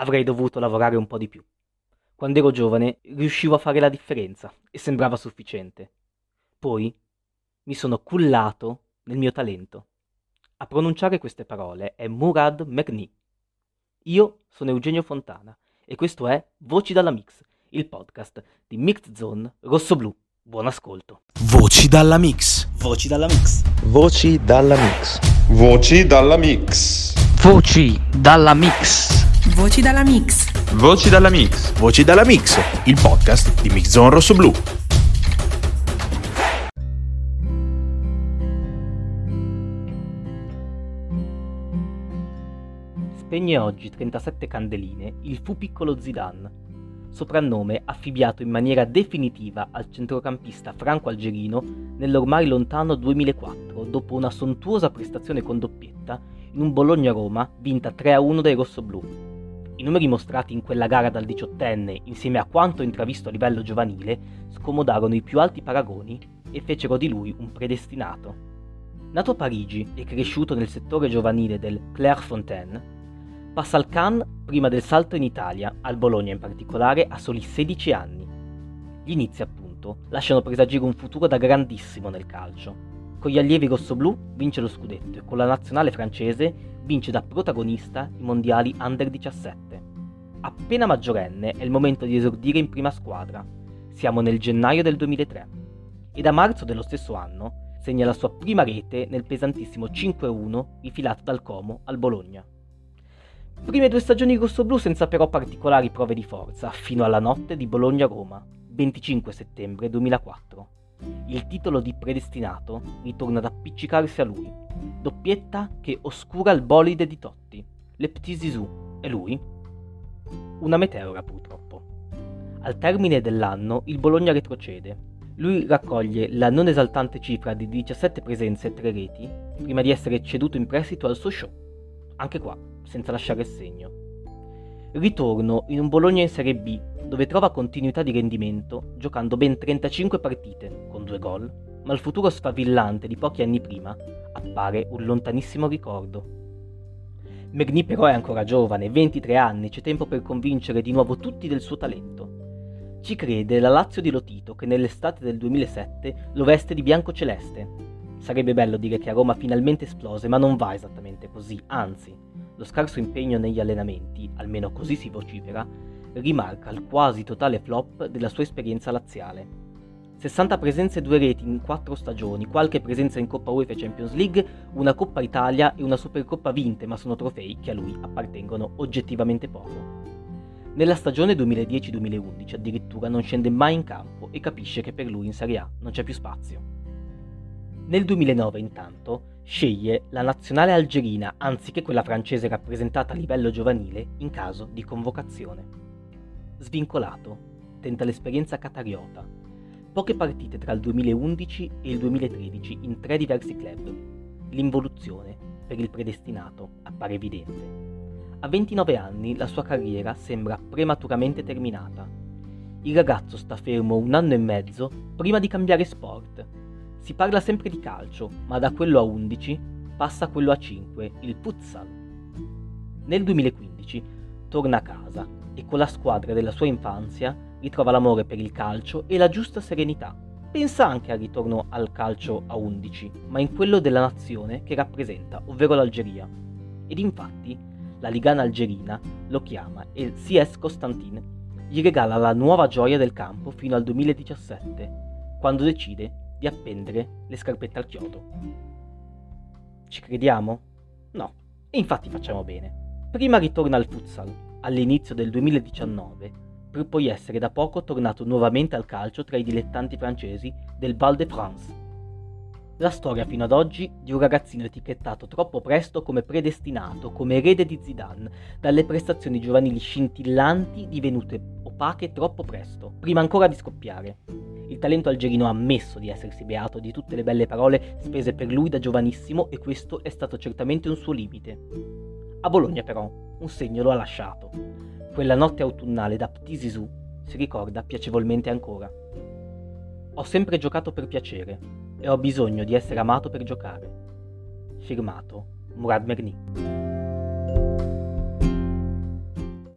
Avrei dovuto lavorare un po' di più. Quando ero giovane riuscivo a fare la differenza e sembrava sufficiente. Poi mi sono cullato nel mio talento. A pronunciare queste parole è Murad Megni. Io sono Eugenio Fontana e questo è Voci dalla Mix, il podcast di Mixed Zone Rosso-Blu. Buon ascolto. Voci dalla Mix. Voci dalla Mix. Voci dalla Mix. Voci dalla Mix. Voci dalla Mix. Voci dalla Mix. Voci dalla Mix. Voci dalla Mix, il podcast di Mix Zone Rosso Blu. Spegne oggi 37 candeline il fu piccolo Zidane, soprannome affibbiato in maniera definitiva al centrocampista franco-algerino nell'ormai lontano 2004 dopo una sontuosa prestazione con doppietta in un Bologna-Roma vinta 3-1 dai rossoblù. I numeri mostrati in quella gara dal diciottenne, insieme a quanto intravisto a livello giovanile, scomodarono i più alti paragoni e fecero di lui un predestinato. Nato a Parigi e cresciuto nel settore giovanile del Clairefontaine, passa al Cannes prima del salto in Italia, al Bologna in particolare, a soli 16 anni. Gli inizi, appunto, lasciano presagire un futuro da grandissimo nel calcio. Con gli allievi rossoblù vince lo scudetto e con la nazionale francese vince da protagonista i mondiali Under 17. Appena maggiorenne è il momento di esordire in prima squadra. Siamo nel gennaio del 2003 e da marzo dello stesso anno segna la sua prima rete nel pesantissimo 5-1 rifilato dal Como al Bologna. Prime due stagioni rossoblù senza però particolari prove di forza, fino alla notte di Bologna-Roma, 25 settembre 2004. Il titolo di predestinato ritorna ad appiccicarsi a lui. Doppietta che oscura il bolide di Totti. Le Petit. E lui? Una meteora purtroppo. Al termine dell'anno il Bologna retrocede. Lui raccoglie la non esaltante cifra di 17 presenze e 3 reti prima di essere ceduto in prestito al Sochaux. Anche qua, senza lasciare segno. Ritorno in un Bologna in Serie B, dove trova continuità di rendimento, giocando ben 35 partite, due gol, ma il futuro sfavillante di pochi anni prima appare un lontanissimo ricordo. Megni però è ancora giovane, 23 anni, c'è tempo per convincere di nuovo tutti del suo talento. Ci crede la Lazio di Lotito che nell'estate del 2007 lo veste di bianco-celeste. Sarebbe bello dire che a Roma finalmente esplose, ma non va esattamente così, anzi, lo scarso impegno negli allenamenti, almeno così si vocifera, rimarca il quasi totale flop della sua esperienza laziale. 60 presenze e due reti in 4 stagioni, qualche presenza in Coppa UEFA e Champions League, una Coppa Italia e una Supercoppa vinte, ma sono trofei che a lui appartengono oggettivamente poco. Nella stagione 2010-2011 addirittura non scende mai in campo e capisce che per lui in Serie A non c'è più spazio. Nel 2009 intanto sceglie la nazionale algerina anziché quella francese rappresentata a livello giovanile in caso di convocazione. Svincolato, tenta l'esperienza catariota. Poche partite tra il 2011 e il 2013 in tre diversi club. L'involuzione, per il predestinato, appare evidente. A 29 anni la sua carriera sembra prematuramente terminata. Il ragazzo sta fermo un anno e mezzo prima di cambiare sport si parla sempre di calcio, ma da quello a 11 passa a quello a 5, il futsal. Nel 2015 torna a casa e con la squadra della sua infanzia ritrova l'amore per il calcio e la giusta serenità. Pensa anche al ritorno al calcio a 11, ma in quello della nazione che rappresenta, ovvero l'Algeria. Ed infatti la Ligana algerina lo chiama e CS Constantin gli regala la nuova gioia del campo fino al 2017, quando decide di appendere le scarpette al chiodo. Ci crediamo? No, e infatti facciamo bene. Prima ritorna al futsal, all'inizio del 2019, per poi essere da poco tornato nuovamente al calcio tra i dilettanti francesi del Val de France. La storia fino ad oggi di un ragazzino etichettato troppo presto come predestinato, come erede di Zidane, dalle prestazioni giovanili scintillanti divenute opache troppo presto, prima ancora di scoppiare. Il talento algerino ha ammesso di essersi beato di tutte le belle parole spese per lui da giovanissimo e questo è stato certamente un suo limite. A Bologna però un segno lo ha lasciato. Quella notte autunnale da Ptisisu si ricorda piacevolmente ancora. Ho sempre giocato per piacere e ho bisogno di essere amato per giocare. Firmato Murad Merni.